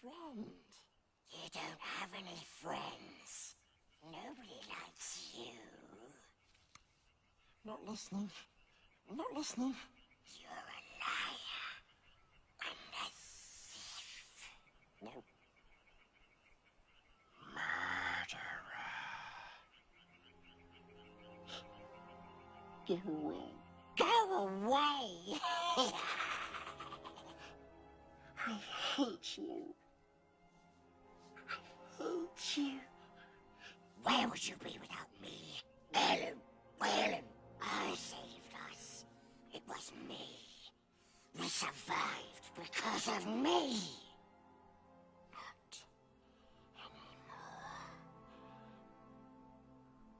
friend. You don't have any friends. Nobody likes you. Not listening. Not listening. You're a liar and a thief. No. Murderer. Go away. Go away! I hate you. Hate you. Where would you be without me? Gollum, Gollum, I saved us. It was me. We survived because of me. Not anymore.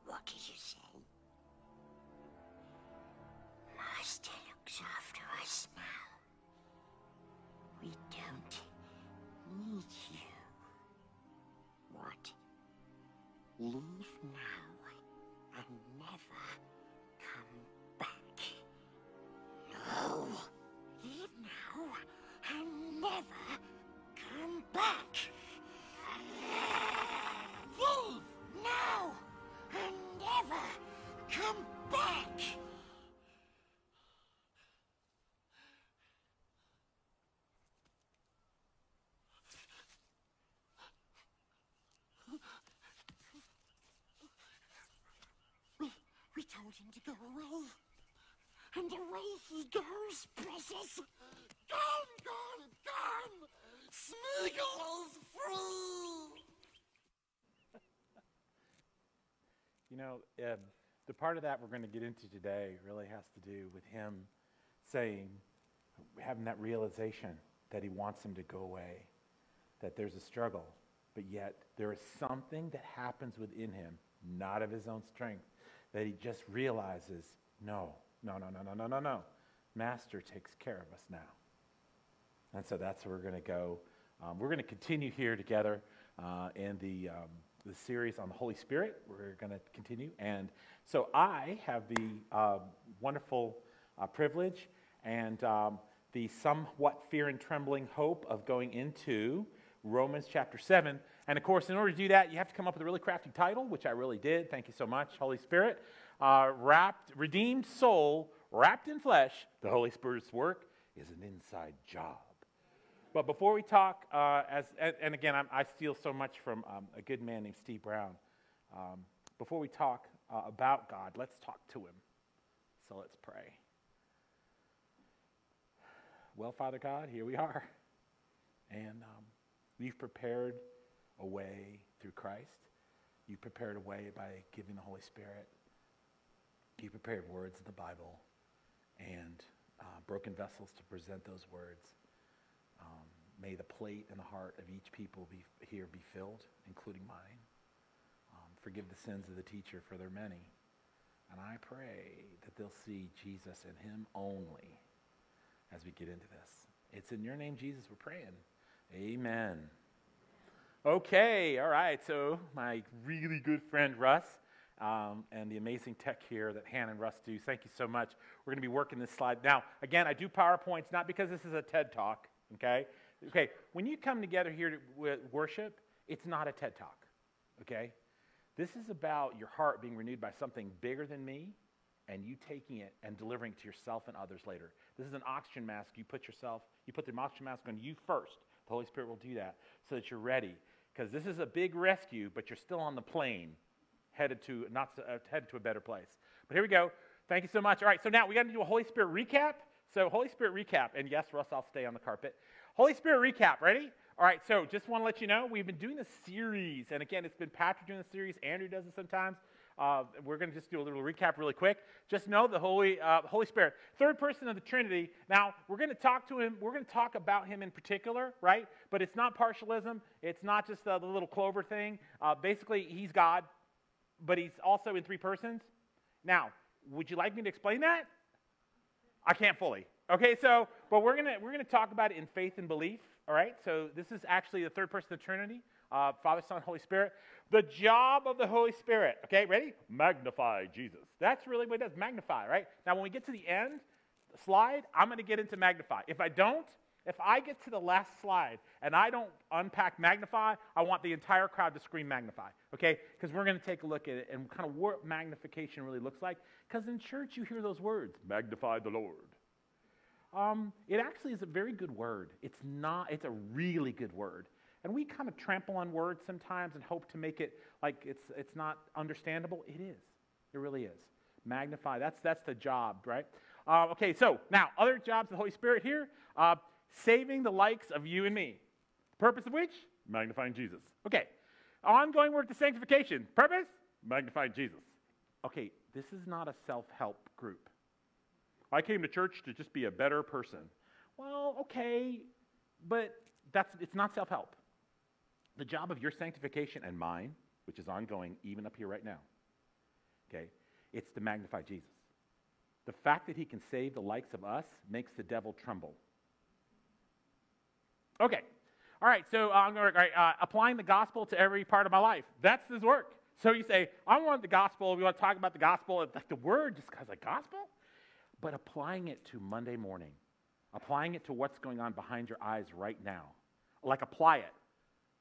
What did you say? Master back. Leave now and never come back. We, told him to go away. And away he goes, precious. Gone, gone. Free. You know, uh, the part of that we're going to get into today really has to do with him saying, having that realization that he wants him to go away, that there's a struggle, but yet there is something that happens within him, not of his own strength, that he just realizes, no, no, no, no, no, no, no, no. Master takes care of us now. And so that's where we're going to go. Um, we're going to continue here together uh, in the, um, the series on the Holy Spirit. We're going to continue. And so I have the uh, wonderful uh, privilege and um, the somewhat fear and trembling hope of going into Romans chapter 7. And of course, in order to do that, you have to come up with a really crafty title, which I really did. Thank you so much, Holy Spirit. Uh, wrapped, redeemed soul, wrapped in flesh, the Holy Spirit's work is an inside job. But before we talk, uh, as and, and again, I'm, i steal so much from um, a good man named Steve Brown. Um, before we talk uh, about God, let's talk to Him. So let's pray. Well, Father God, here we are, and um, we've prepared a way through Christ. You prepared a way by giving the Holy Spirit. You prepared words of the Bible and uh, broken vessels to present those words. Um, may the plate and the heart of each people be, here be filled, including mine. Um, forgive the sins of the teacher, for they're many. And I pray that they'll see Jesus and Him only as we get into this. It's in your name, Jesus, we're praying. Amen. Okay, all right. So, my really good friend Russ um, and the amazing tech here that Hannah and Russ do, thank you so much. We're going to be working this slide. Now, again, I do PowerPoints not because this is a TED Talk, okay? Okay, when you come together here to worship, it's not a TED Talk, okay? This is about your heart being renewed by something bigger than me and you taking it and delivering it to yourself and others later. This is an oxygen mask. You put yourself, you put the oxygen mask on you first. The Holy Spirit will do that so that you're ready. Because this is a big rescue, but you're still on the plane headed to not uh, headed to a better place. But here we go. Thank you so much. All right, so now we got to do a Holy Spirit recap. So Holy Spirit recap, and yes, Russ, I'll stay on the carpet. Holy Spirit recap. Ready? All right, so just want to let you know we've been doing this series, and again, it's been Patrick doing the series. Andrew does it sometimes. Uh, we're going to just do a little recap really quick. Just know the Holy, uh, Holy Spirit, third person of the Trinity. Now, we're going to talk to him. We're going to talk about him in particular, right? But it's not partialism. It's not just the little clover thing. Uh, basically, he's God, but he's also in three persons. Now, would you like me to explain that? I can't fully. Okay, so, but we're to we're to talk about it in faith and belief. All right, so this is actually the third person of the Trinity uh, Father, Son, Holy Spirit. The job of the Holy Spirit, okay, ready? Magnify Jesus. That's really what it does, magnify, right? Now, when we get to the end slide, I'm to get into magnify. If I don't, If I get to the last slide and I don't unpack magnify, I want the entire crowd to scream magnify, okay? Because we're going to take a look at it and kind of what magnification really looks like. Because in church, you hear those words magnify the Lord. Um, it actually is a very good word. It's not, it's a really good word. And we kind of trample on words sometimes and hope to make it like it's, it's not understandable. It is. It really is. Magnify. That's, that's the job, right? Uh, okay, so now, other jobs of the Holy Spirit here. Uh, saving the likes of you and me. Purpose of which? Magnifying Jesus. Okay. Ongoing work to sanctification. Purpose? Magnifying Jesus. Okay, this is not a self help group. I came to church to just be a better person. Well, okay, but that's, it's not self help. The job of your sanctification and mine, which is ongoing even up here right now, okay, it's to magnify Jesus. The fact that he can save the likes of us makes the devil tremble. Okay. All right, so I'm going to uh, applying the gospel to every part of my life. That's his work. So you say, I want the gospel. We want to talk about the gospel. It's like the word just because like gospel, but applying it to Monday morning, applying it to what's going on behind your eyes right now. Like apply it.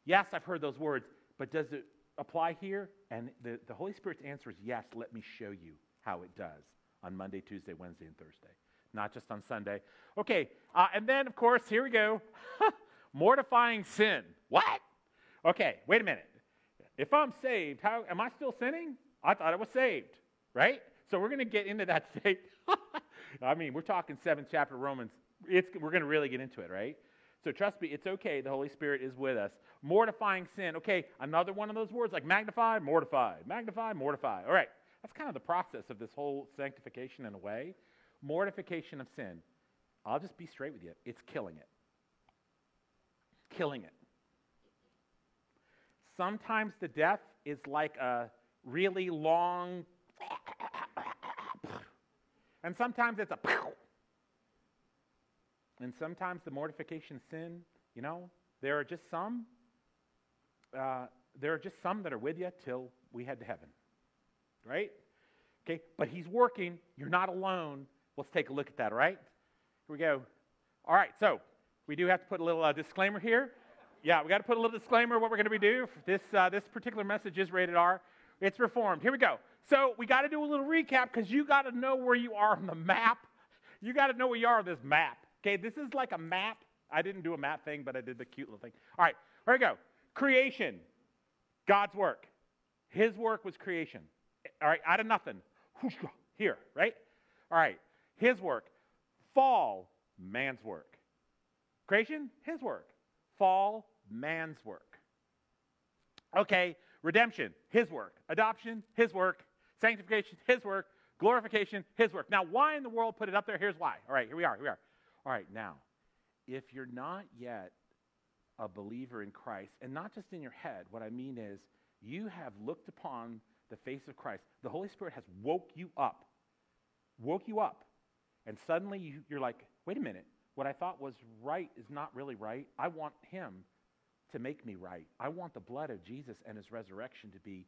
Yes, I've heard those words, but does it apply here? And the, the Holy Spirit's answer is yes. Let me show you how it does on Monday, Tuesday, Wednesday, and Thursday, not just on Sunday. Okay, uh, and then of course here we go. mortifying sin. What? Okay, wait a minute. If I'm saved, how am I still sinning? I thought I was saved, right? So we're going to get into that today. I mean, we're talking seventh chapter Romans. It's, we're going to really get into it, right? So trust me, it's okay. The Holy Spirit is with us. Mortifying sin. Okay, another one of those words like magnify, mortify, magnify, mortify. All right, that's kind of the process of this whole sanctification in a way. Mortification of sin. I'll just be straight with you. It's killing it killing it. Sometimes the death is like a really long, and sometimes it's a, and sometimes the mortification sin, you know, there are just some, uh, there are just some that are with you till we head to heaven, right? Okay, but he's working. You're not alone. Let's take a look at that, all right? Here we go. All right, so we do have to put a little uh, disclaimer here. Yeah, we got to put a little disclaimer what we're going to be doing. This, uh, this particular message is rated R. It's reformed. Here we go. So we got to do a little recap because you got to know where you are on the map. You got to know where you are on this map. Okay, this is like a map. I didn't do a map thing, but I did the cute little thing. All right, here we go. Creation, God's work. His work was creation. All right, out of nothing. Here, right? All right, his work. Fall, man's work. Creation, his work. Fall, man's work. Okay, redemption, his work. Adoption, his work. Sanctification, his work. Glorification, his work. Now, why in the world put it up there? Here's why. All right, here we are. Here we are. All right, now, if you're not yet a believer in Christ, and not just in your head, what I mean is you have looked upon the face of Christ. The Holy Spirit has woke you up, woke you up, and suddenly you, you're like, wait a minute, what I thought was right is not really right. I want Him to make me right. I want the blood of Jesus and His resurrection to be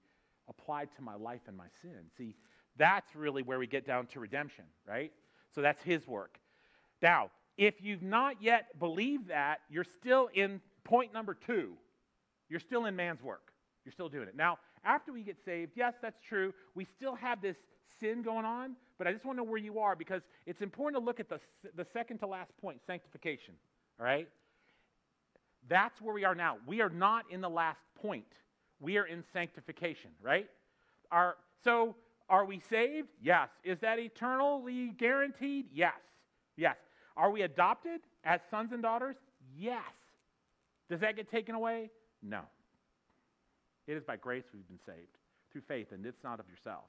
applied to my life and my sin. See, that's really where we get down to redemption, right? So that's His work. Now, if you've not yet believed that, you're still in point number two. You're still in man's work. You're still doing it. Now, after we get saved, yes, that's true. We still have this sin going on, but I just want to know where you are because it's important to look at the, the second to last point sanctification. All right? That's where we are now. We are not in the last point, we are in sanctification, right? Are, so, are we saved? Yes. Is that eternally guaranteed? Yes. Yes. Are we adopted as sons and daughters? Yes. Does that get taken away? No. It is by grace we've been saved through faith, and it's not of yourself.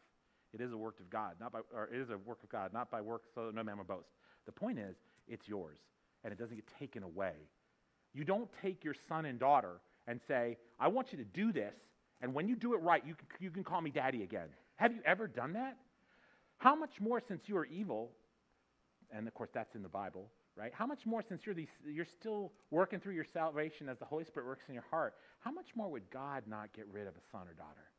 It is a work of God, not by, or it is a work of God, not by works, so that no man will boast. The point is, it's yours, and it doesn't get taken away. You don't take your son and daughter and say, I want you to do this, and when you do it right, you can, you can call me daddy again. Have you ever done that? How much more since you are evil, and of course that's in the Bible, right? How much more since you're, these, you're still working through your salvation as the Holy Spirit works in your heart, how much more would God not get rid of a son or daughter?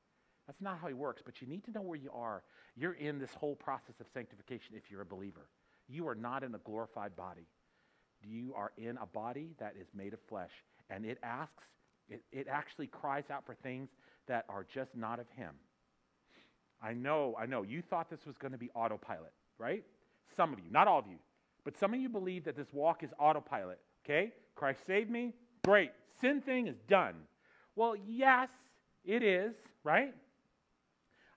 That's not how he works, but you need to know where you are. You're in this whole process of sanctification if you're a believer. You are not in a glorified body. you are in a body that is made of flesh. And it asks, it, it actually cries out for things that are just not of Him. I know, I know. You thought this was going to be autopilot, right? Some of you, not all of you, but some of you believe that this walk is autopilot, okay? Christ saved me, great. Sin thing is done. Well, yes, it is, right?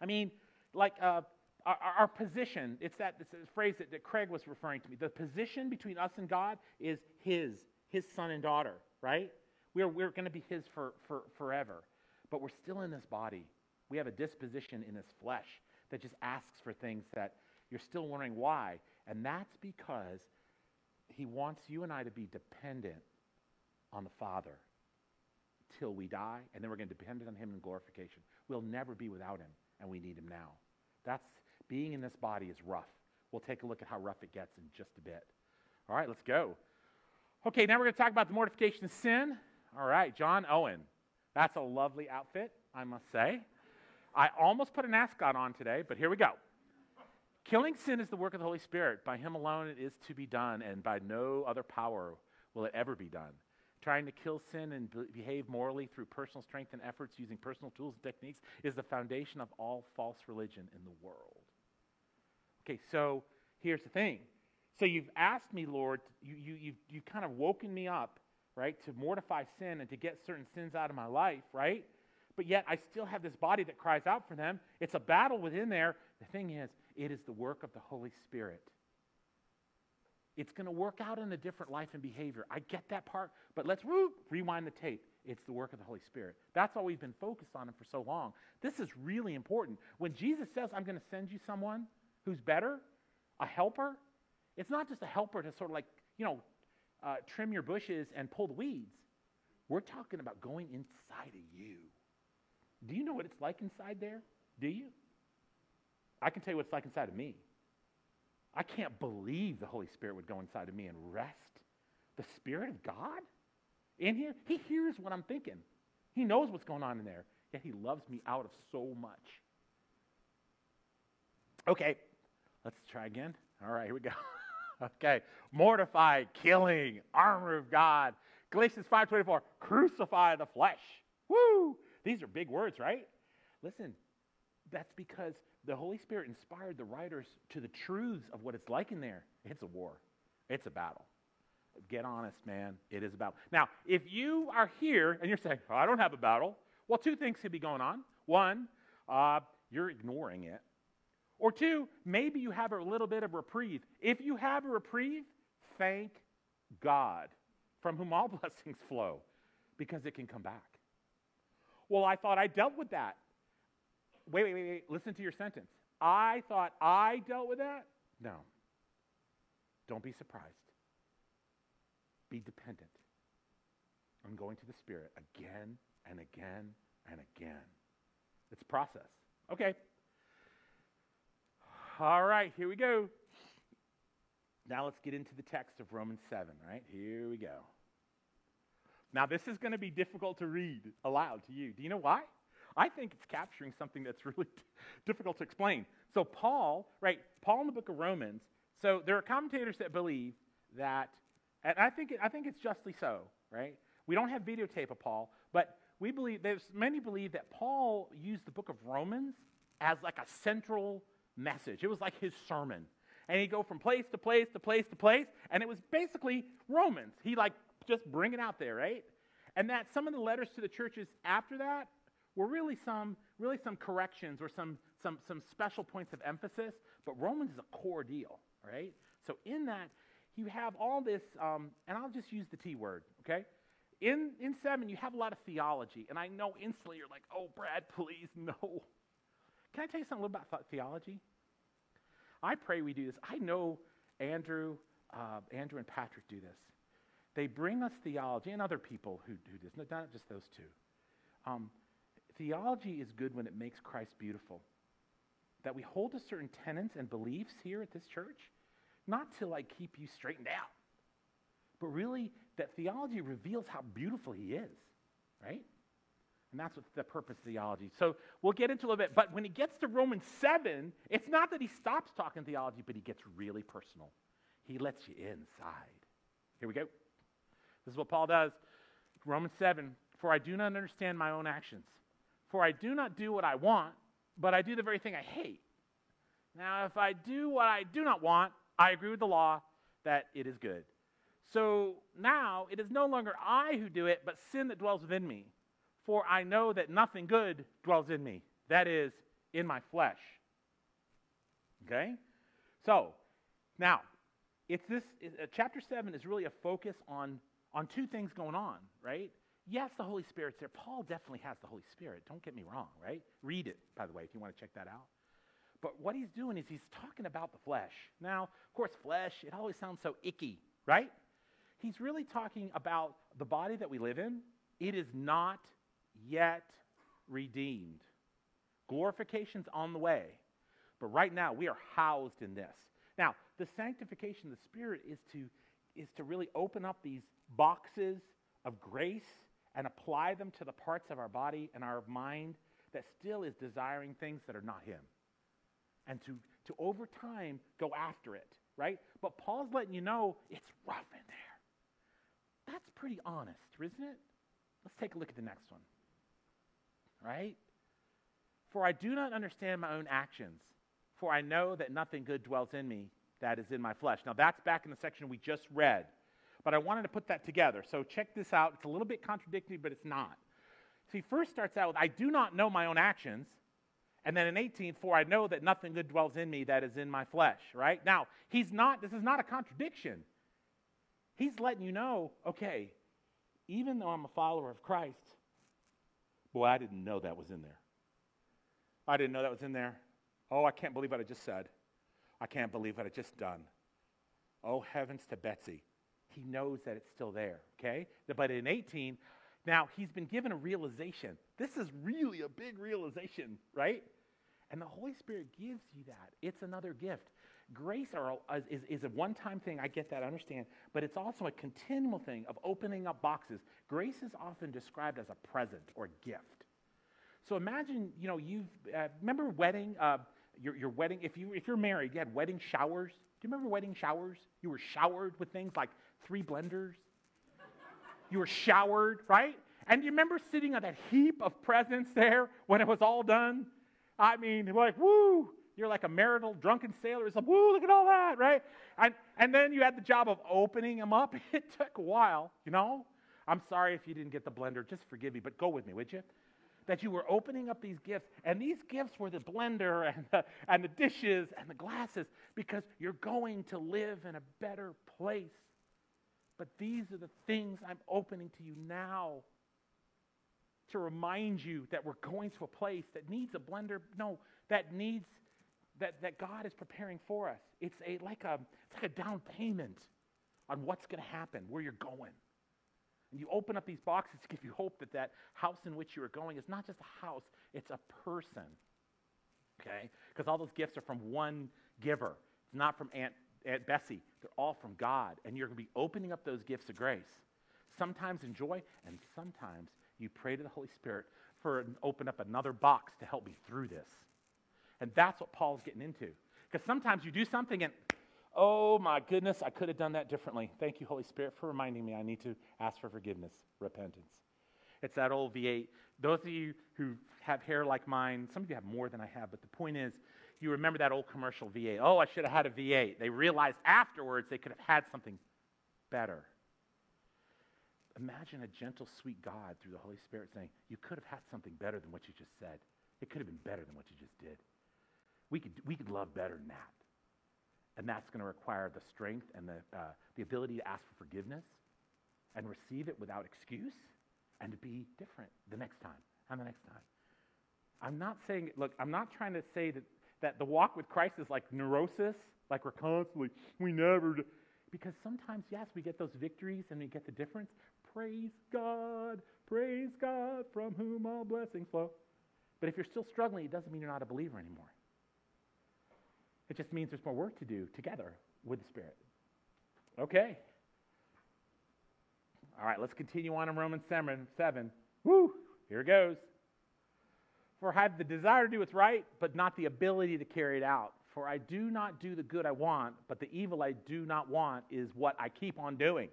I mean, like uh, our, our, position, it's that it's phrase that, that Craig was referring to me. The position between us and God is His, His son and daughter, right? We're, we're going to be His for, for, forever. But we're still in this body. We have a disposition in this flesh that just asks for things that you're still wondering why. And that's because He wants you and I to be dependent on the Father till we die, and then we're going to depend on Him in glorification. We'll never be without Him, and we need Him now. That's being in this body is rough. We'll take a look at how rough it gets in just a bit. All right, let's go. Okay, now we're going to talk about the mortification of sin. All right, John Owen. That's a lovely outfit, I must say. I almost put an ascot on today, but here we go. Killing sin is the work of the Holy Spirit. By Him alone it is to be done, and by no other power will it ever be done. Trying to kill sin and be- behave morally through personal strength and efforts using personal tools and techniques is the foundation of all false religion in the world. Okay, so here's the thing. So you've asked me, Lord, you, you, you've, you've kind of woken me up, right, to mortify sin and to get certain sins out of my life, right? But yet I still have this body that cries out for them. It's a battle within there. The thing is, it is the work of the Holy Spirit. It's going to work out in a different life and behavior. I get that part, but let's rewind the tape. It's the work of the Holy Spirit. That's all we've been focused on for so long. This is really important. When Jesus says, I'm going to send you someone, who's better, a helper. It's not just a helper to sort of like, you know, uh, trim your bushes and pull the weeds. We're talking about going inside of you. Do you know what it's like inside there? Do you? I can tell you what it's like inside of me. I can't believe the Holy Spirit would go inside of me and rest. The Spirit of God in here, He hears what I'm thinking. He knows what's going on in there, yet He loves me out of so much. Okay, Let's try again. All right, here we go. okay. Mortify, killing, armor of God. Galatians 5:24, crucify the flesh. Woo! These are big words, right? Listen, that's because the Holy Spirit inspired the writers to the truths of what it's like in there. It's a war. It's a battle. Get honest, man. It is a battle. Now, if you are here and you're saying, oh, I don't have a battle, well, two things could be going on. One, uh, you're ignoring it. Or two, maybe you have a little bit of reprieve. If you have a reprieve, thank God, from whom all blessings flow, because it can come back. Well, I thought I dealt with that. Wait, wait, wait, wait. Listen to your sentence. I thought I dealt with that? No. Don't be surprised. Be dependent on going to the Spirit again and again and again. It's process. Okay, all right, here we go. Now let's get into the text of Romans 7, right? Here we go. Now, this is going to be difficult to read aloud to you. Do you know why? I think it's capturing something that's really difficult to explain. So, Paul, right, Paul in the book of Romans, so there are commentators that believe that, and I think, I think it's justly so, right? We don't have videotape of Paul, but we believe, there's many believe that Paul used the book of Romans as like a central message. It was like his sermon. And he'd go from place to place to place to place, and it was basically Romans. He like just bring it out there, right? And that some of the letters to the churches after that were really some really some corrections or some some some special points of emphasis. But Romans is a core deal, right? So in that you have all this, um, and I'll just use the T word, okay? In in seven you have a lot of theology, and I know instantly you're like, oh Brad, please no. Can I tell you something a little about theology? I pray we do this. I know Andrew, uh, Andrew and Patrick do this. They bring us theology, and other people who do this, not just those two. Um, theology is good when it makes Christ beautiful. That we hold to certain tenets and beliefs here at this church, not to like keep you straightened out, but really that theology reveals how beautiful He is, right? And that's what the purpose of theology. So we'll get into a little bit. But when he gets to Romans 7, it's not that he stops talking theology, but he gets really personal. He lets you inside. Here we go. This is what Paul does. Romans 7 For I do not understand my own actions. For I do not do what I want, but I do the very thing I hate. Now, if I do what I do not want, I agree with the law that it is good. So now it is no longer I who do it, but sin that dwells within me. For I know that nothing good dwells in me, that is, in my flesh. Okay? So, now, it's this, uh, chapter 7 is really a focus on, on two things going on, right? Yes, the Holy Spirit's there. Paul definitely has the Holy Spirit. Don't get me wrong, right? Read it, by the way, if you want to check that out. But what he's doing is he's talking about the flesh. Now, of course, flesh, it always sounds so icky, right? He's really talking about the body that we live in. It is not yet redeemed. Glorification's on the way. But right now, we are housed in this. Now, the sanctification of the Spirit is to, is to really open up these boxes of grace and apply them to the parts of our body and our mind that still is desiring things that are not Him. And to, to over time go after it, right? But Paul's letting you know it's rough in there. That's pretty honest, isn't it? Let's take a look at the next one. Right? For I do not understand my own actions, for I know that nothing good dwells in me that is in my flesh. Now, that's back in the section we just read, but I wanted to put that together. So, check this out. It's a little bit contradictory, but it's not. See, first starts out with, I do not know my own actions. And then in 18, for I know that nothing good dwells in me that is in my flesh, right? Now, he's not, this is not a contradiction. He's letting you know, okay, even though I'm a follower of Christ, boy, I didn't know that was in there. I didn't know that was in there. Oh, I can't believe what I just said. I can't believe what I just done. Oh, heavens to Betsy. He knows that it's still there, okay? But in 18, now he's been given a realization. This is really a big realization, right? And the Holy Spirit gives you that. It's another gift. Grace are, is, is a one time thing. I get that, I understand. But it's also a continual thing of opening up boxes. Grace is often described as a present or gift. So imagine, you know, you've, uh, remember wedding, uh, your, your wedding, if, you, if you're married, you had wedding showers. Do you remember wedding showers? You were showered with things like three blenders. You were showered, right? And you remember sitting on that heap of presents there when it was all done? I mean, like, woo, you're like a marital drunken sailor. It's like, woo, look at all that, right? And, and then you had the job of opening them up. It took a while, you know? I'm sorry if you didn't get the blender. Just forgive me, but go with me, would you? That you were opening up these gifts, and these gifts were the blender and the, and the dishes and the glasses because you're going to live in a better place. But these are the things I'm opening to you now to remind you that we're going to a place that needs a blender. No, that needs that, that God is preparing for us. It's a like a it's like a down payment on what's going to happen, where you're going. And you open up these boxes to give you hope that that house in which you are going is not just a house, it's a person. Okay? Because all those gifts are from one giver. It's not from Aunt, Aunt Bessie. They're all from God. And you're going to be opening up those gifts of grace. Sometimes in joy, and sometimes you pray to the Holy Spirit for open up another box to help me through this. And that's what Paul's getting into. Because sometimes you do something and, oh my goodness, I could have done that differently. Thank you, Holy Spirit, for reminding me I need to ask for forgiveness, repentance. It's that old V8. Those of you who have hair like mine, some of you have more than I have, but the point is, you remember that old commercial V8. Oh, I should have had a V8. They realized afterwards they could have had something better. Imagine a gentle, sweet God through the Holy Spirit saying, You could have had something better than what you just said. It could have been better than what you just did. We could, we could love better than that. And that's going to require the strength and the, uh, the ability to ask for forgiveness and receive it without excuse and to be different the next time and the next time. I'm not saying, look, I'm not trying to say that, that the walk with Christ is like neurosis, like we're constantly, we never, because sometimes, yes, we get those victories and we get the difference. Praise God, praise God, from whom all blessings flow. But if you're still struggling, it doesn't mean you're not a believer anymore. It just means there's more work to do together with the Spirit. Okay. All right, let's continue on in Romans 7. 7. Woo! Here it goes. For I have the desire to do what's right, but not the ability to carry it out. For I do not do the good I want, but the evil I do not want is what I keep on doing.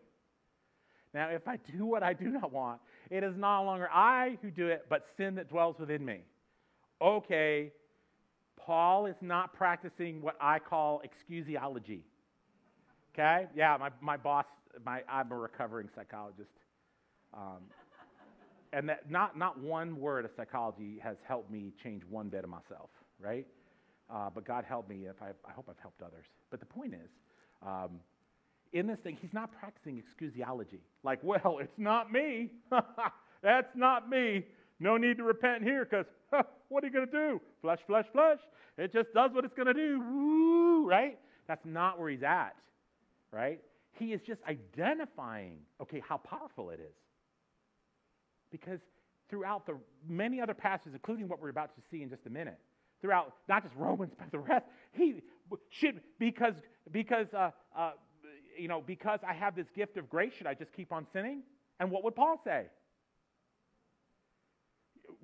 Now, if I do what I do not want, it is no longer I who do it, but sin that dwells within me. Okay, Paul is not practicing what I call excusiology. Okay? Yeah, my, my boss, my, I'm a recovering psychologist. Um, and that not, not one word of psychology has helped me change one bit of myself, right? Uh, but God help me if I, I hope I've helped others. But the point is, um, in this thing, he's not practicing excusiology. Like, well, it's not me. That's not me. No need to repent here because what are you going to do? Flesh, flesh, flesh. It just does what it's going to do. Woo, right? That's not where he's at, right? He is just identifying, okay, how powerful it is. Because throughout the many other passages, including what we're about to see in just a minute, throughout not just Romans, but the rest, he should, because, because, uh, uh, you know, because I have this gift of grace, should I just keep on sinning? And what would Paul say?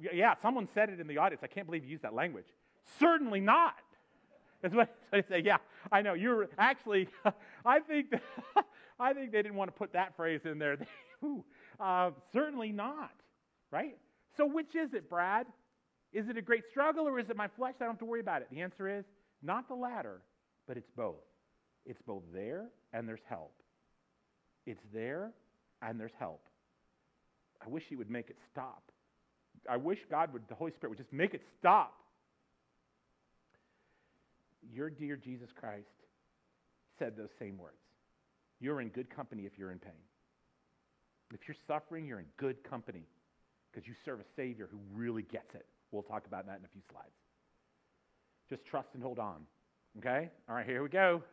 Yeah, someone said it in the audience. I can't believe you used that language. Certainly not. That's what I say. Yeah, I know. You're actually. I think. That, I think they didn't want to put that phrase in there. Uh, certainly not. Right. So which is it, Brad? Is it a great struggle or is it my flesh? I don't have to worry about it. The answer is not the latter, but it's both. It's both there and there's help. It's there and there's help. I wish he would make it stop. I wish God would, the Holy Spirit would just make it stop. Your dear Jesus Christ said those same words. You're in good company if you're in pain. If you're suffering, you're in good company because you serve a Savior who really gets it. We'll talk about that in a few slides. Just trust and hold on. Okay? All right, here we go.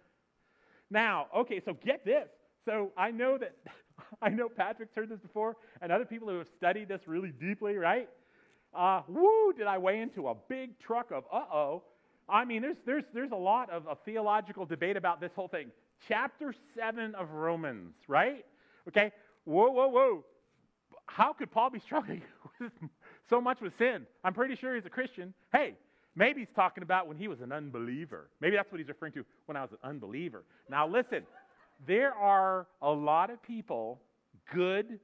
Now, okay, so get this. So I know that I know Patrick's heard this before, and other people who have studied this really deeply, right? Uh, woo, did I weigh into a big truck of uh oh. I mean, there's, there's, there's a lot of, of theological debate about this whole thing. Chapter 7 of Romans, right? Okay, whoa, whoa, whoa. How could Paul be struggling so much with sin? I'm pretty sure he's a Christian. Hey, maybe he's talking about when he was an unbeliever. Maybe that's what he's referring to when I was an unbeliever. Now, listen, there are a lot of people, good,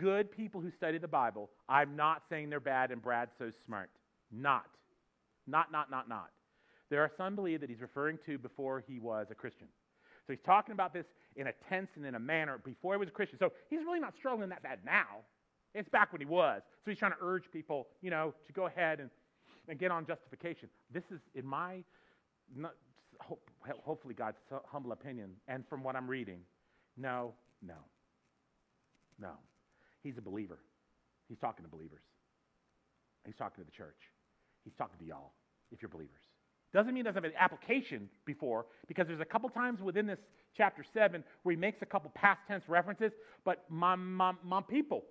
good people who study the Bible. I'm not saying they're bad and Brad's so smart. Not. Not, not, not, not. There are some believe that he's referring to before he was a Christian. So he's talking about this in a tense and in a manner before he was a Christian. So he's really not struggling that bad now. It's back when he was. So he's trying to urge people, you know, to go ahead and, and get on justification. This is, in my, not, hope, hopefully God's humble opinion, and from what I'm reading, no, no, no. He's a believer. He's talking to believers. He's talking to the church. He's talking to y'all, if you're believers. Doesn't mean it doesn't have an application before, because there's a couple times within this chapter 7 where he makes a couple past tense references, but my, my, my people,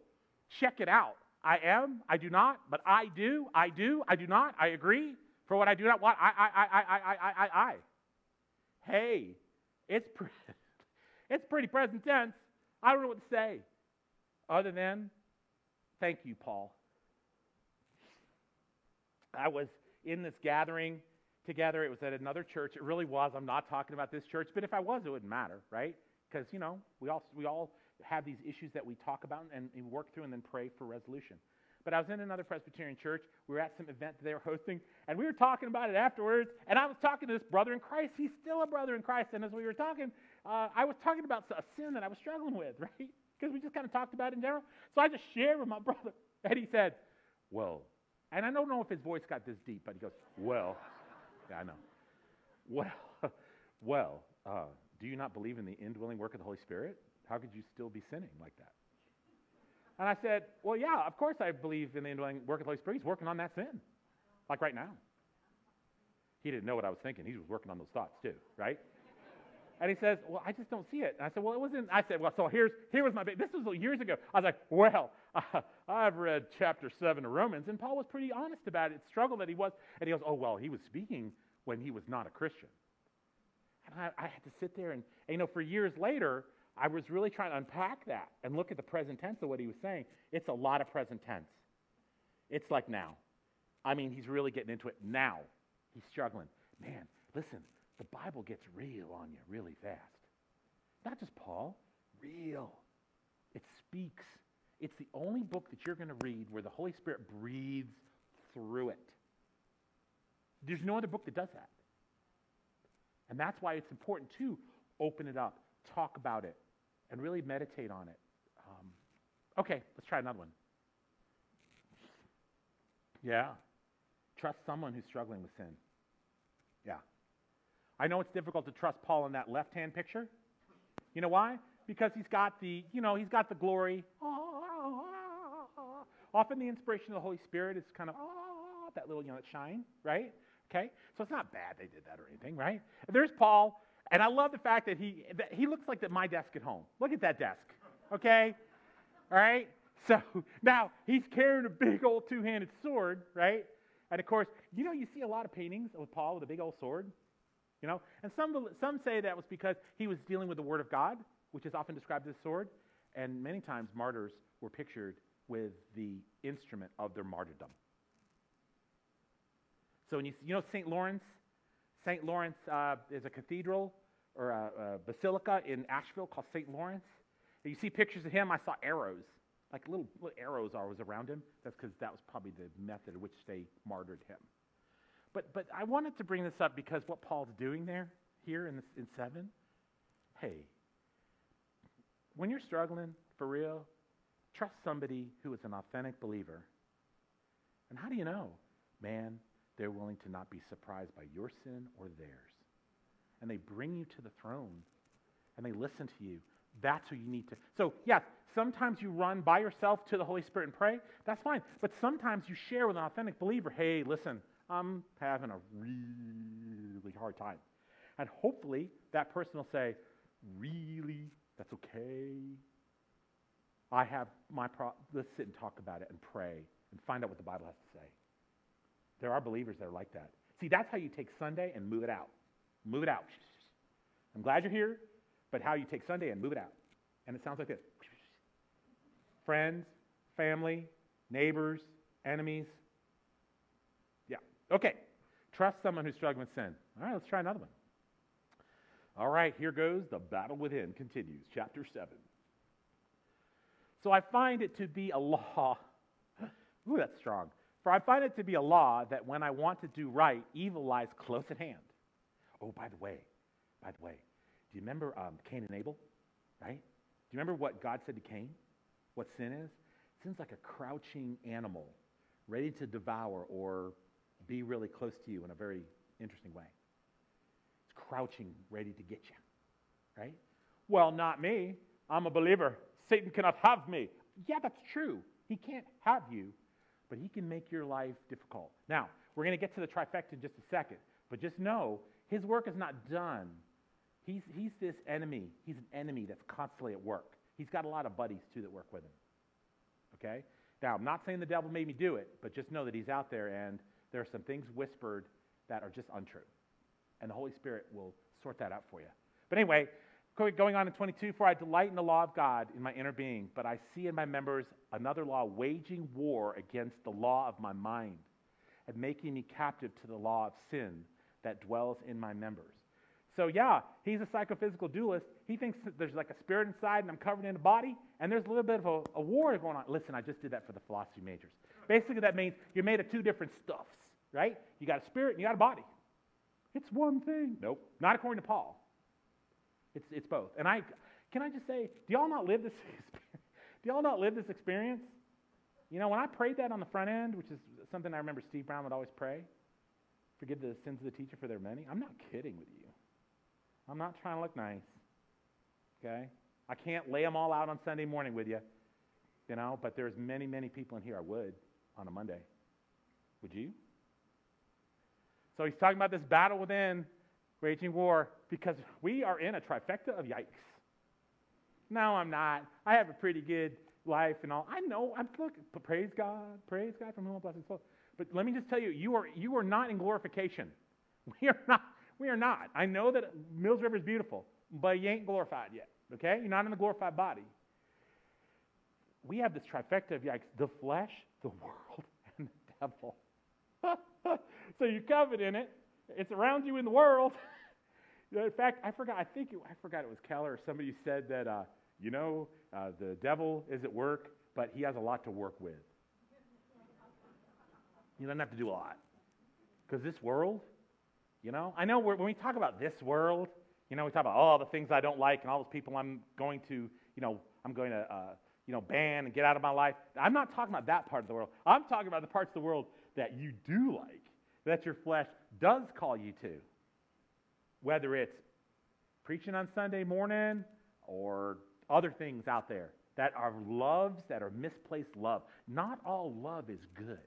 check it out. I am, I do not, but I do, I do, I do not, I agree. For what I do not want, I, I, I, I, I, I, I. Hey, it's, pre- it's pretty present tense. I don't know what to say other than thank you, Paul. I was in this gathering together. It was at another church. It really was. I'm not talking about this church, but if I was, it wouldn't matter, right? Because, you know, we all, we all have these issues that we talk about and, and work through and then pray for resolution. But I was in another Presbyterian church. We were at some event that they were hosting, and we were talking about it afterwards. And I was talking to this brother in Christ. He's still a brother in Christ. And as we were talking, uh, I was talking about a sin that I was struggling with, right? Because we just kind of talked about it in general. So I just shared with my brother, and he said, Well, and I don't know if his voice got this deep, but he goes, Well, yeah, I know. Well, well, uh, do you not believe in the indwelling work of the Holy Spirit? How could you still be sinning like that? And I said, Well, yeah, of course I believe in the indwelling work of the Holy Spirit. He's working on that sin, like right now. He didn't know what I was thinking. He was working on those thoughts too, right? And he says, Well, I just don't see it. And I said, Well, it wasn't. I said, Well, so here's, here was my, this was years ago. I was like, Well, uh, I've read chapter 7 of Romans, and Paul was pretty honest about it, struggle that he was. And he goes, Oh, well, he was speaking when he was not a Christian. And I, I had to sit there and, and, you know, for years later, I was really trying to unpack that and look at the present tense of what he was saying. It's a lot of present tense. It's like now. I mean, he's really getting into it now. He's struggling. Man, listen, the Bible gets real on you really fast. Not just Paul, real. It speaks. It's the only book that you're going to read where the Holy Spirit breathes through it. There's no other book that does that. And that's why it's important to open it up, talk about it, and really meditate on it. Um, okay, let's try another one. Yeah. Trust someone who's struggling with sin. Yeah. I know it's difficult to trust Paul in that left hand picture. You know why? Because he's got the, you know, he's got the glory. Often the inspiration of the Holy Spirit is kind of that little, you know, that shine, right? Okay? So it's not bad they did that or anything, right? There's Paul, and I love the fact that he that he looks like that my desk at home. Look at that desk. Okay? All right? So now he's carrying a big old two-handed sword, right? And of course, you know, you see a lot of paintings with Paul with a big old sword, you know. And some some say that was because he was dealing with the Word of God, which is often described as a sword. And many times martyrs were pictured with the instrument of their martyrdom. So when you, you know St. Lawrence, St. Lawrence uh, is a cathedral or a, a basilica in Asheville called St. Lawrence. And you see pictures of him. I saw arrows, like little, little arrows always around him. That's because that was probably the method in which they martyred him. But, but I wanted to bring this up because what Paul's doing there, here in, this, in 7, hey, when you're struggling for real, trust somebody who is an authentic believer. And how do you know? Man, they're willing to not be surprised by your sin or theirs. And they bring you to the throne and they listen to you. That's who you need to. So, yes, sometimes you run by yourself to the Holy Spirit and pray. That's fine. But sometimes you share with an authentic believer hey, listen, I'm having a really hard time. And hopefully that person will say, really? That's okay. I have my pro. Let's sit and talk about it and pray and find out what the Bible has to say. There are believers that are like that. See, that's how you take Sunday and move it out. Move it out. I'm glad you're here, but how you take Sunday and move it out. And it sounds like this friends, family, neighbors, enemies. Okay. Trust someone who's struggling with sin. All right, let's try another one. All right, here goes. The battle within continues. Chapter 7. So I find it to be a law. Ooh, that's strong. For I find it to be a law that when I want to do right, evil lies close at hand. Oh, by the way, by the way, do you remember um, Cain and Abel? Right? Do you remember what God said to Cain? What sin is? Sin's like a crouching animal, ready to devour or be really close to you in a very interesting way. It's crouching, ready to get you. Right? Well, not me. I'm a believer. Satan cannot have me. Yeah, that's true. He can't have you, but he can make your life difficult. Now, we're going to get to the trifecta in just a second, but just know his work is not done. He's, he's this enemy. He's an enemy that's constantly at work. He's got a lot of buddies, too, that work with him. Okay? Now, I'm not saying the devil made me do it, but just know that he's out there and there are some things whispered that are just untrue. And the Holy Spirit will sort that out for you. But anyway, going on in 22, for I delight in the law of God in my inner being, but I see in my members another law waging war against the law of my mind and making me captive to the law of sin that dwells in my members. So, yeah, he's a psychophysical dualist. He thinks there's like a spirit inside and I'm covered in a body, and there's a little bit of a, a war going on. Listen, I just did that for the philosophy majors. Basically, that means you're made of two different stuffs, right? You got a spirit and you got a body. It's one thing. Nope, not according to Paul. It's, it's both. And I, can I just say, do y'all not live this Do y'all not live this experience? You know, when I prayed that on the front end, which is something I remember Steve Brown would always pray, forgive the sins of the teacher for their many. I'm not kidding with you. I'm not trying to look nice. Okay? I can't lay them all out on Sunday morning with you, you know, but there's many, many people in here I would on a Monday. Would you? So he's talking about this battle within waging war because we are in a trifecta of yikes. No, I'm not. I have a pretty good life and all. I know. I'm look. Praise God. Praise God from whom all blessings flow. But let me just tell you, you are you are not in glorification. We are not. We are not. I know that Mills River is beautiful, but you ain't glorified yet. Okay, you're not in the glorified body. We have this trifecta of yikes: the flesh, the world, and the devil. so you're covered in it. It's around you in the world. in fact, I forgot. I think it, I forgot it was Keller or somebody said that uh, You know, uh, the devil is at work, but he has a lot to work with. You don't have to do a lot. Because this world, you know, I know when we talk about this world, you know, we talk about all the things I don't like and all those people I'm going to, you know, I'm going to, uh, you know, ban and get out of my life. I'm not talking about that part of the world. I'm talking about the parts of the world that you do like, that your flesh does call you to. Whether it's preaching on Sunday morning or other things out there that are loves that are misplaced love. Not all love is good.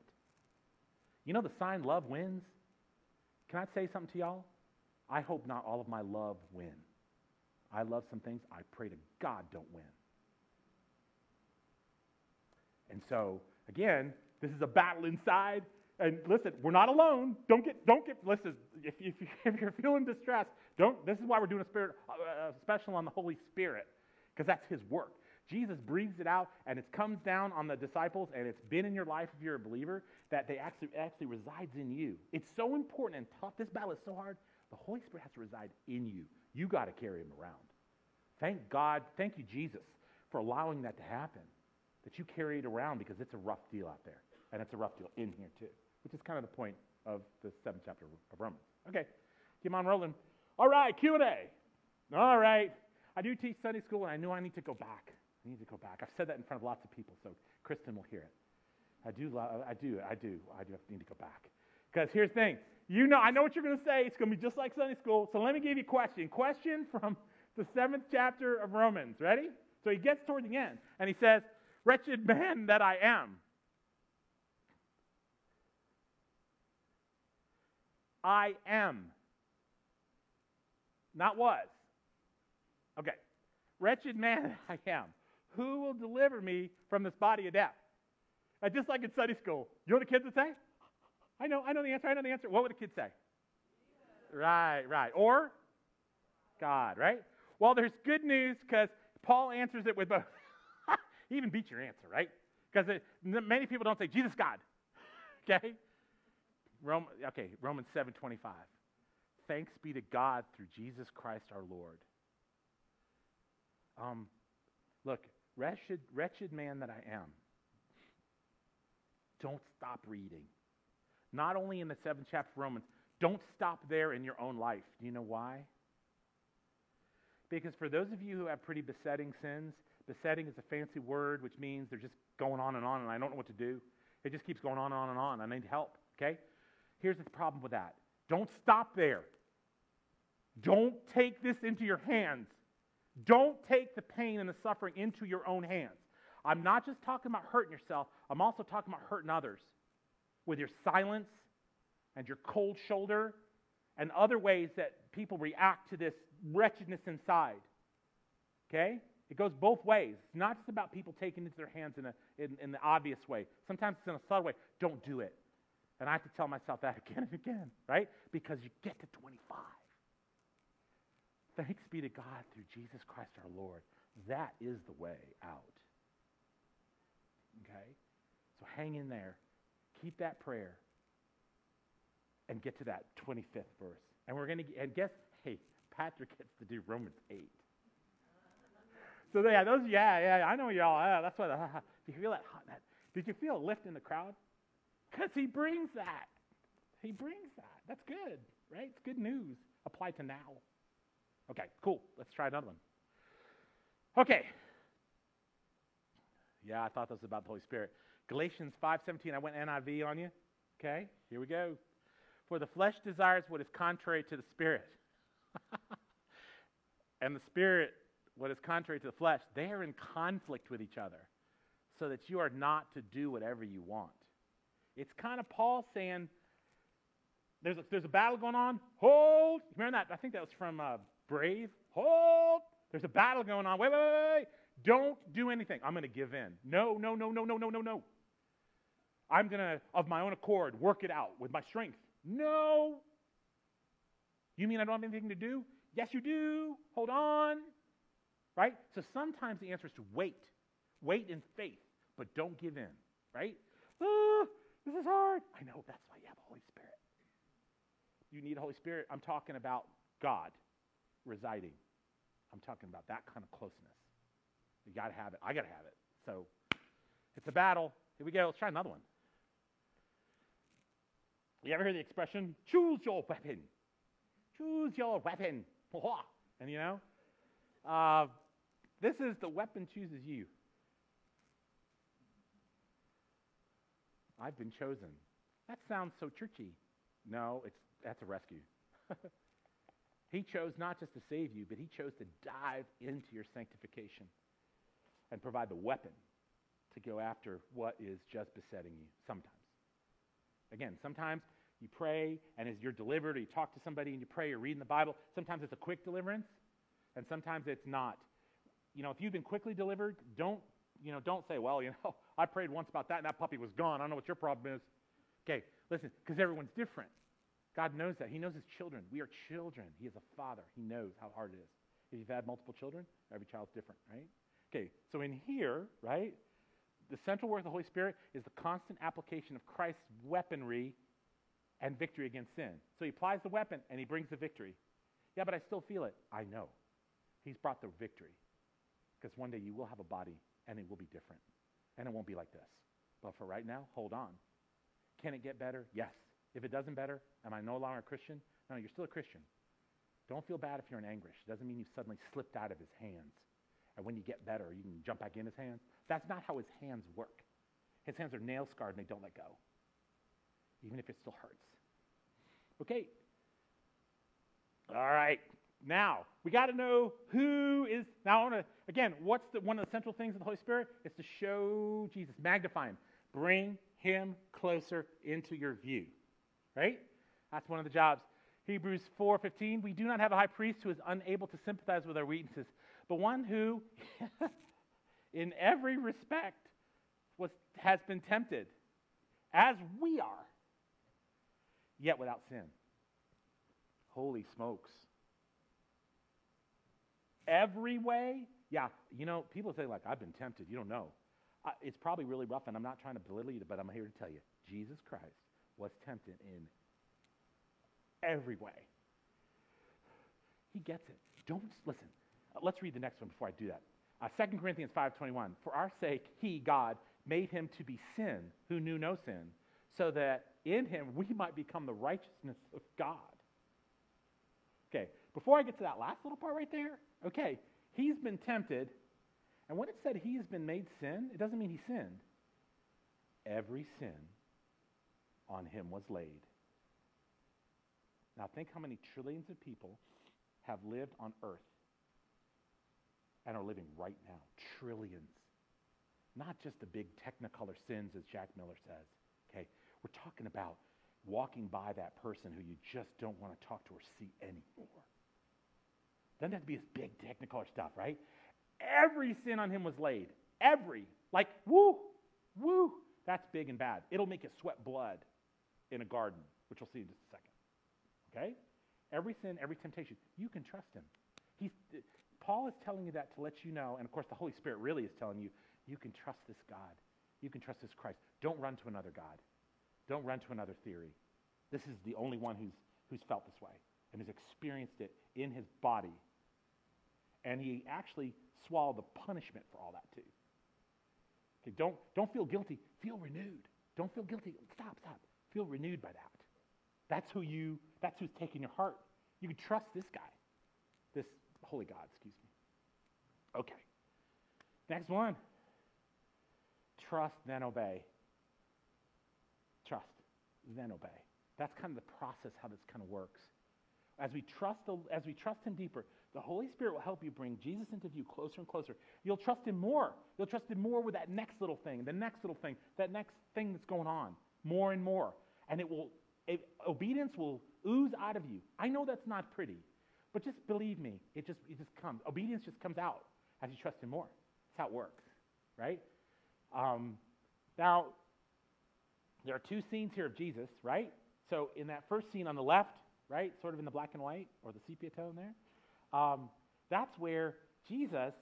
You know the sign love wins? Can I say something to y'all? I hope not all of my love win. I love some things. I pray to God don't win. And so, again, this is a battle inside. And listen, we're not alone. Don't get, don't get, listen, if, if, if you're feeling distressed, don't, this is why we're doing a spirit, uh, uh special on the Holy Spirit, because that's his work. Jesus breathes it out, and it comes down on the disciples, and it's been in your life if you're a believer, that they actually, actually resides in you. It's so important and tough. This battle is so hard. The Holy Spirit has to reside in you. You got to carry him around. Thank God, thank you, Jesus, for allowing that to happen. That you carry it around because it's a rough deal out there. And it's a rough deal in here too, which is kind of the point of the seventh chapter of Romans. Okay, keep on rolling. All right, Q&A. All right. I do teach Sunday school, and I know I need to go back. I need to go back. I've said that in front of lots of people, so Kristen will hear it. I do, I do, I do, I do need to go back. Because here's the thing. You know, I know what you're going to say. It's going to be just like Sunday school. So let me give you a question. Question from the seventh chapter of Romans. Ready? So he gets toward the end, and he says, Wretched man that I am. I am. Not was. Okay. Wretched man I am. Who will deliver me from this body of death? And just like in Sunday school, you know what the kids would say? I know, I know the answer, I know the answer. What would the kids say? Right, right. Or God, right? Well, there's good news because Paul answers it with both. he even beats your answer, right? Because many people don't say Jesus God. okay? Rome, okay, Romans 7:25. Thanks be to God through Jesus Christ our Lord. Um, look, wretched, wretched man that I am. Don't stop reading. Not only in the seventh chapter of Romans, don't stop there in your own life. Do you know why? Because for those of you who have pretty besetting sins, besetting is a fancy word which means they're just going on and on and I don't know what to do. It just keeps going on and on and on. I need help, okay? Here's the problem with that. Don't stop there. Don't take this into your hands. Don't take the pain and the suffering into your own hands. I'm not just talking about hurting yourself, I'm also talking about hurting others with your silence and your cold shoulder and other ways that people react to this wretchedness inside. Okay? It goes both ways. It's not just about people taking it into their hands in, a, in, in the obvious way. Sometimes it's in a subtle way. Don't do it. And I have to tell myself that again and again, right? Because you get to 25. Thanks be to God through Jesus Christ our Lord. That is the way out. Okay? So hang in there. Keep that prayer. And get to that 25th verse. And we're going to, and guess, hey, Patrick gets to do Romans 8. So yeah, those, yeah, yeah, I know y'all. Uh, that's what. Uh, do you feel that, that? Did you feel a lift in the crowd? Because he brings that. He brings that. That's good, right? It's good news. Apply to now. Okay, cool. Let's try another one. Okay. Yeah, I thought this was about the Holy Spirit. Galatians 5:17. I went NIV on you. Okay, here we go. For the flesh desires what is contrary to the spirit. and the spirit what is contrary to the flesh. They are in conflict with each other, so that you are not to do whatever you want. It's kind of Paul saying, there's a, there's a battle going on. Hold. Remember that? I think that was from uh, Brave. Hold. There's a battle going on. Wait, wait, wait, wait. Don't do anything. I'm going to give in. No, no, no, no, no, no, no, no. I'm going to, of my own accord, work it out with my strength. No. You mean I don't have anything to do? Yes, you do. Hold on. Right? So sometimes the answer is to wait. Wait in faith, but don't give in. Right? Oh, this is hard. I know. That's why you have the Holy Spirit. You need Holy Spirit. I'm talking about God residing. I'm talking about that kind of closeness. You got to have it. I got to have it. So it's a battle. Here we go. Let's try another one. You ever hear the expression, choose your weapon? Choose your weapon. And you know, uh, this is the weapon chooses you. I've been chosen. That sounds so churchy. No, it's, that's a rescue. he chose not just to save you, but he chose to dive into your sanctification and provide the weapon to go after what is just besetting you sometimes. Again, sometimes you pray and as you're delivered or you talk to somebody and you pray or reading the Bible, sometimes it's a quick deliverance and sometimes it's not. You know, if you've been quickly delivered, don't, you know, don't say, well, you know, I prayed once about that and that puppy was gone. I don't know what your problem is. Okay, listen, because everyone's different. God knows that. He knows his children. We are children. He is a father. He knows how hard it is. If you've had multiple children, every child's different, right? Okay, so in here, right, the central work of the Holy Spirit is the constant application of Christ's weaponry and victory against sin. So he applies the weapon and he brings the victory. Yeah, but I still feel it. I know. He's brought the victory. Because one day you will have a body and it will be different. And it won't be like this. But for right now, hold on. Can it get better? Yes. If it doesn't better, am I no longer a Christian? No, you're still a Christian. Don't feel bad if you're in anguish. It doesn't mean you suddenly slipped out of his hands. And when you get better, you can jump back in his hands. That's not how his hands work. His hands are nail scarred and they don't let go, even if it still hurts. Okay. All right. Now, we got to know who is. Now, to, again, what's the, one of the central things of the Holy Spirit? Is to show Jesus, magnify him, bring him closer into your view. Right? That's one of the jobs. Hebrews 4:15, we do not have a high priest who is unable to sympathize with our weaknesses, but one who in every respect was has been tempted as we are, yet without sin. Holy smokes. Every way? Yeah, you know, people say, like, I've been tempted. You don't know. Uh, it's probably really rough, and I'm not trying to belittle you, but I'm here to tell you Jesus Christ was tempted in every way. He gets it. Don't listen. Uh, let's read the next one before I do that. Uh, 2 Corinthians 5:21. For our sake, He, God, made him to be sin who knew no sin, so that in him we might become the righteousness of God. Okay, before I get to that last little part right there, okay, he's been tempted, and when it said he has been made sin, it doesn't mean he sinned. Every sin on him was laid. Now think how many trillions of people have lived on earth and are living right now. Trillions. Not just the big technicolor sins, as Jack Miller says. Okay, we're talking about walking by that person who you just don't want to talk to or see anymore. Doesn't have to be this big technicolor stuff, right? Every sin on him was laid. Every. Like, woo, woo. That's big and bad. It'll make you sweat blood in a garden, which we'll see in just a second. Okay? Every sin, every temptation, you can trust him. He's, uh, Paul is telling you that to let you know, and of course the Holy Spirit really is telling you, you can trust this God. You can trust this Christ. Don't run to another God. Don't run to another theory. This is the only one who's, who's felt this way and has experienced it in his body. And he actually swallowed the punishment for all that too. Okay, don't, don't feel guilty. Feel renewed. Don't feel guilty. Stop, stop. Feel renewed by that. That's who you, that's who's taking your heart. You can trust this guy, this holy God, excuse me. Okay. Next one. Trust, then obey. Trust, then obey. That's kind of the process how this kind of works. As we trust, the, as we trust Him deeper, the Holy Spirit will help you bring Jesus into view closer and closer. You'll trust Him more. You'll trust Him more with that next little thing, the next little thing, that next thing that's going on, more and more. And it will, it, obedience will ooze out of you. I know that's not pretty, but just believe me, it just, it just comes. Obedience just comes out as you trust Him more. That's how it works, right? Um, now, there are two scenes here of Jesus, right? So in that first scene on the left, right, sort of in the black and white or the sepia tone there, um, that's where Jesus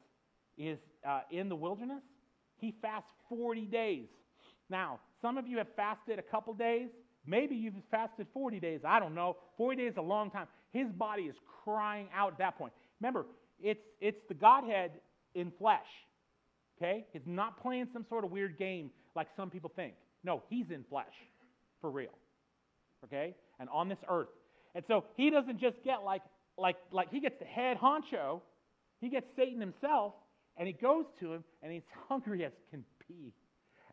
is uh, in the wilderness. He fasts 40 days. Now, some of you have fasted a couple days. Maybe you've fasted 40 days. I don't know. 40 days is a long time. His body is crying out at that point. Remember, it's, it's the Godhead in flesh. Okay? He's not playing some sort of weird game like some people think. No, he's in flesh, for real. Okay? And on this earth. And so he doesn't just get like, like, like he gets the head honcho, he gets Satan himself, and he goes to him, and he's hungry as can be.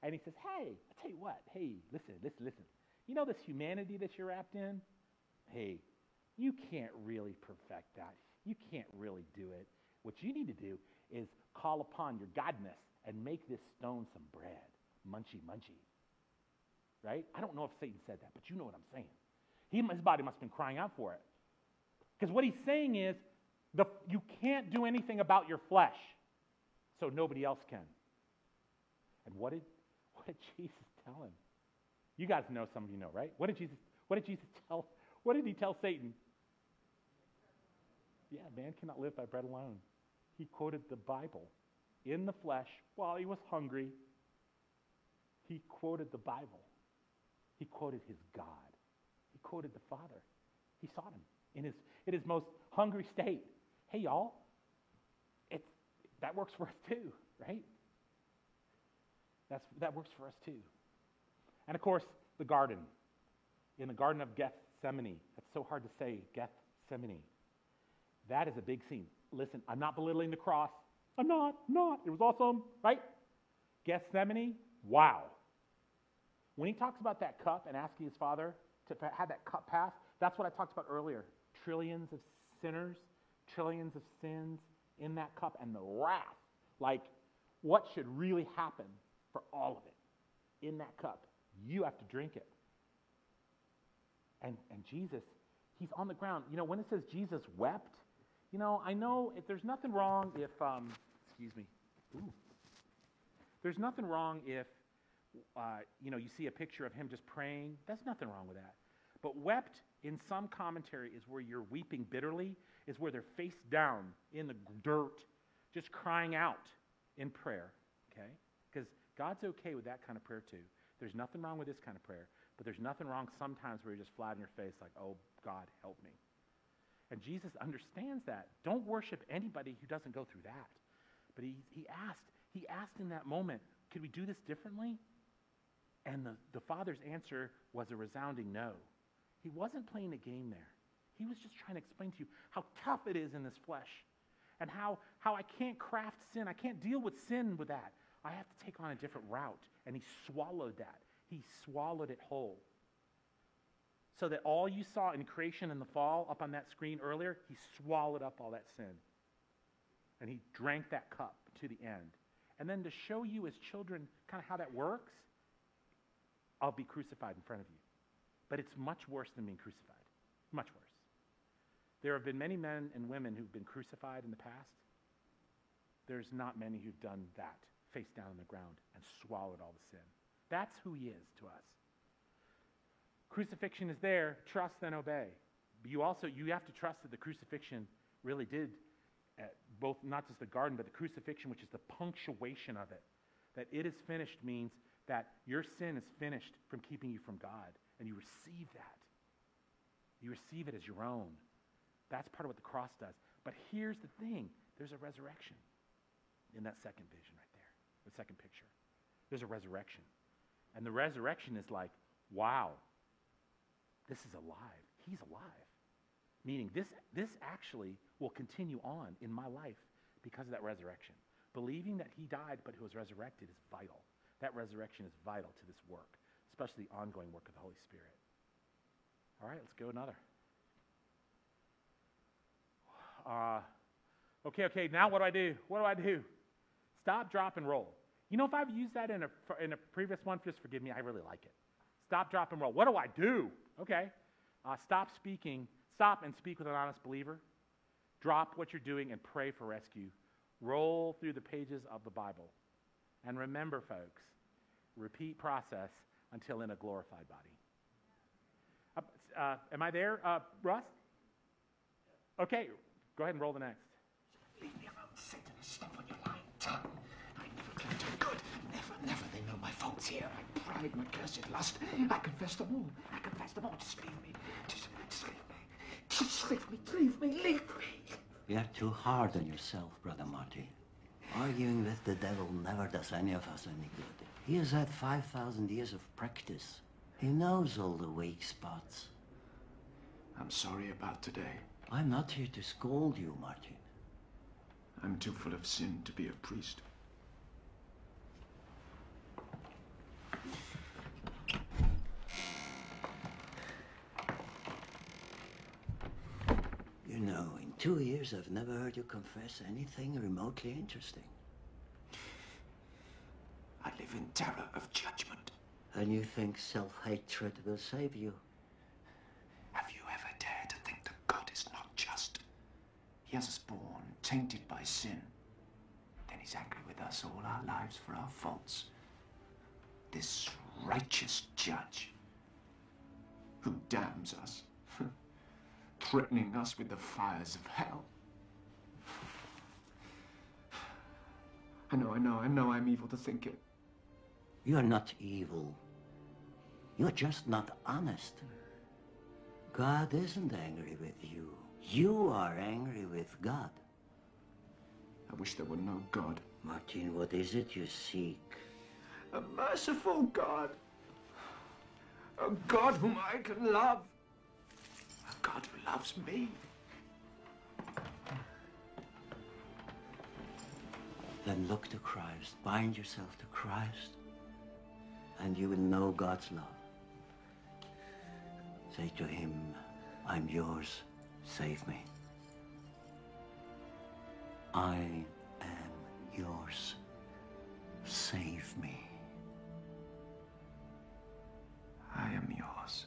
And he says, Hey, I tell you what, hey, listen, listen, listen. You know this humanity that you're wrapped in? Hey, you can't really perfect that. You can't really do it. What you need to do is call upon your godness and make this stone some bread. Munchy, munchy. Right? I don't know if Satan said that, but you know what I'm saying. He, his body must have been crying out for it. Because what he's saying is, the, you can't do anything about your flesh, so nobody else can. And what did, what did Jesus tell him? You guys know, some of you know, right? What did Jesus, what did Jesus tell, what did he tell Satan? Yeah, man cannot live by bread alone. He quoted the Bible in the flesh while he was hungry. He quoted the Bible. He quoted his God. He quoted the Father. He sought him in his, in his most hungry state. Hey, y'all, it's, that works for us too, right? That's, that works for us too. And of course, the garden. In the Garden of Gethsemane. That's so hard to say, Gethsemane. That is a big scene. Listen, I'm not belittling the cross. I'm not, not. It was awesome, right? Gethsemane, wow. When he talks about that cup and asking his father to have that cup pass, that's what I talked about earlier. Trillions of sinners, trillions of sins in that cup, and the wrath. Like, what should really happen for all of it in that cup? You have to drink it. And, and Jesus, he's on the ground. You know, when it says Jesus wept, you know, I know if there's nothing wrong if, um, excuse me, Ooh. there's nothing wrong if, uh, you know, you see a picture of him just praying. That's nothing wrong with that. But wept in some commentary is where you're weeping bitterly, is where they're face down in the dirt, just crying out in prayer, okay? Because God's okay with that kind of prayer too. There's nothing wrong with this kind of prayer, but there's nothing wrong sometimes where you're just flat on your face, like, oh, God, help me. And Jesus understands that. Don't worship anybody who doesn't go through that. But he, he asked, he asked in that moment, could we do this differently? And the, the father's answer was a resounding no. He wasn't playing a game there. He was just trying to explain to you how tough it is in this flesh and how, how I can't craft sin. I can't deal with sin with that. I have to take on a different route. And he swallowed that. He swallowed it whole so that all you saw in creation and the fall up on that screen earlier, he swallowed up all that sin. And he drank that cup to the end. And then to show you as children kind of how that works, I'll be crucified in front of you. But it's much worse than being crucified. Much worse. There have been many men and women who've been crucified in the past. There's not many who've done that, face down on the ground, and swallowed all the sin. That's who he is to us. Crucifixion is there, trust then obey. But you also you have to trust that the crucifixion really did uh, both not just the garden but the crucifixion which is the punctuation of it. That it is finished means that your sin is finished from keeping you from God and you receive that. You receive it as your own. That's part of what the cross does. But here's the thing, there's a resurrection in that second vision right. The second picture. There's a resurrection. And the resurrection is like, wow, this is alive. He's alive. Meaning, this, this actually will continue on in my life because of that resurrection. Believing that he died but who was resurrected is vital. That resurrection is vital to this work, especially the ongoing work of the Holy Spirit. All right, let's go another. Uh, okay, okay, now what do I do? What do I do? Stop, drop, and roll. You know, if I've used that in a, in a previous one, just forgive me, I really like it. Stop, drop, and roll. What do I do? Okay. Uh, stop speaking. Stop and speak with an honest believer. Drop what you're doing and pray for rescue. Roll through the pages of the Bible. And remember, folks, repeat process until in a glorified body. Uh, uh, am I there, uh, Russ? Okay, go ahead and roll the next. Leave me alone, Satan. Stop on your lying tongue. I never can do good. Never, know my faults here. My pride, my cursed lust. I confess them all. I confess them all. Just leave me. Just, just leave me. Just leave me. Leave me. Leave me. You're too hard on yourself, Brother Marty. Arguing with the devil never does any of us any good. He has had 5,000 years of practice. He knows all the weak spots. I'm sorry about today. I'm not here to scold you, Martin. I'm too full of sin to be a priest. You know, in two years I've never heard you confess anything remotely interesting. I live in terror of judgment. And you think self-hatred will save you? Have you ever dared to think that God is not just? He has us born tainted by sin. Then he's angry with us all our lives for our faults. This righteous judge who damns us, threatening us with the fires of hell. I know, I know, I know I'm evil to think it. You're not evil. You're just not honest. God isn't angry with you. You are angry with God. I wish there were no God. Martin, what is it you seek? A merciful God. A God whom I can love. God who loves me. Then look to Christ. Bind yourself to Christ. And you will know God's love. Say to him, I'm yours. Save me. I am yours. Save me. I am yours.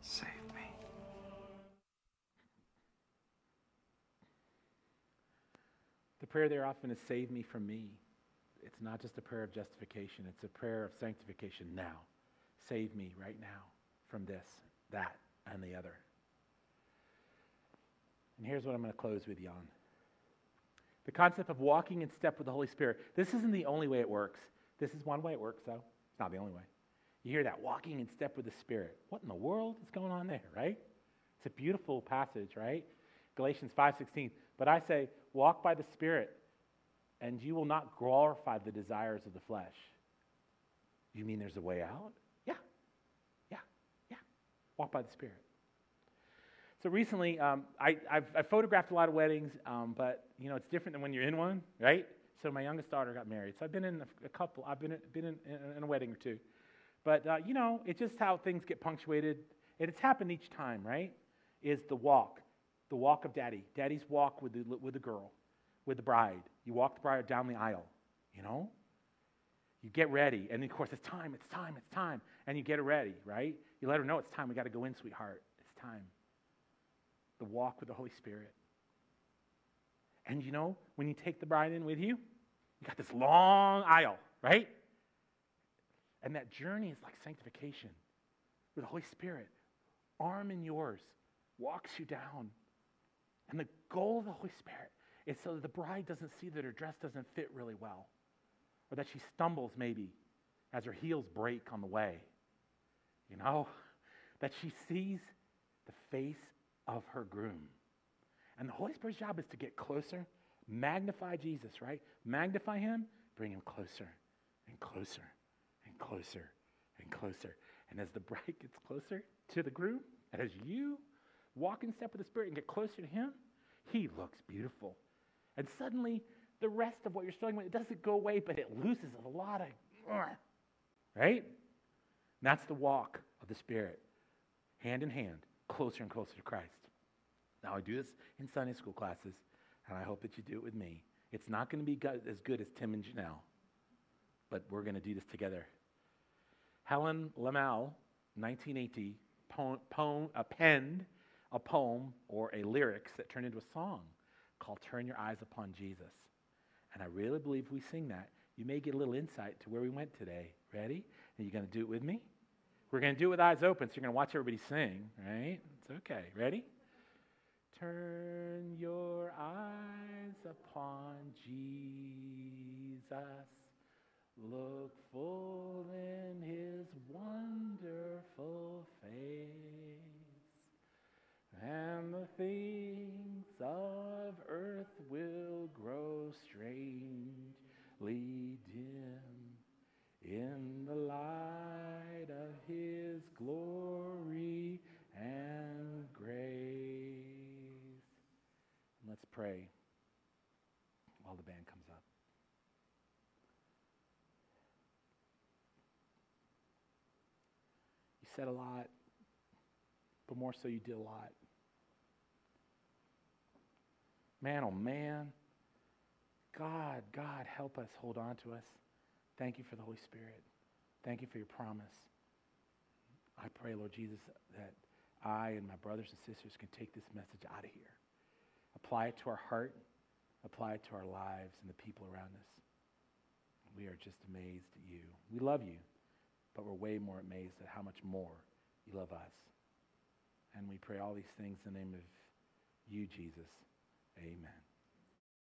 Save me. The prayer there often is save me from me. It's not just a prayer of justification, it's a prayer of sanctification now. Save me right now from this, that, and the other. And here's what I'm going to close with you on. The concept of walking in step with the Holy Spirit. This isn't the only way it works. This is one way it works, though. It's not the only way. You hear that walking in step with the Spirit. What in the world is going on there, right? It's a beautiful passage, right? Galatians 5:16. But I say, walk by the Spirit, and you will not glorify the desires of the flesh. You mean there's a way out? Yeah. Yeah. Yeah. Walk by the Spirit. So recently, um, I, have I've photographed a lot of weddings, um, but you know it's different than when you're in one, right? So my youngest daughter got married. So I've been in a, a couple. I've been in, been in, in, a wedding or two, but uh, you know it's just how things get punctuated, and it's happened each time, right? Is the walk, the walk of daddy, daddy's walk with the with the girl, with the bride. You walk the bride down the aisle, you know. You get ready, and of course it's time, it's time, it's time, and you get her ready, right? You let her know it's time. We got to go in, sweetheart. It's time the walk with the Holy Spirit. And you know, when you take the bride in with you, you got this long aisle, right? And that journey is like sanctification with the Holy Spirit, arm in yours, walks you down. And the goal of the Holy Spirit is so that the bride doesn't see that her dress doesn't fit really well, or that she stumbles maybe as her heels break on the way. You know, that she sees the face of her groom. And the Holy Spirit's job is to get closer, magnify Jesus, right? Magnify him, bring him closer and closer and closer and closer. And as the bride gets closer to the groom, and as you walk in step with the Spirit and get closer to him, he looks beautiful. And suddenly, the rest of what you're struggling with, it doesn't go away, but it loses a lot of, right? And that's the walk of the Spirit, hand in hand, closer and closer to Christ. Now, I do this in Sunday school classes, and I hope that you do it with me. It's not going to be as good as Tim and Janelle, but we're going to do this together. Helen Lemmel, 1980, poem, poem, uh, penned a poem or a lyrics that turned into a song called Turn Your Eyes Upon Jesus. And I really believe we sing that, you may get a little insight to where we went today. Ready? Are you going to do it with me? We're going to do it with eyes open, so you're going to watch everybody sing, right? It's okay. Ready? Turn your eyes upon Jesus. Look full in his wonderful face. And the things of earth will grow strangely dim in the light of his glory and grace. Let's pray while the band comes up. You said a lot, but more so, you did a lot. Man, oh man. God, God, help us, hold on to us. Thank you for the Holy Spirit. Thank you for your promise. I pray, Lord Jesus, that I and my brothers and sisters can take this message out of here, apply it to our heart, apply it to our lives and the people around us. We are just amazed at you. We love you, but we're way more amazed at how much more you love us. And we pray all these things in the name of you, Jesus. Amen.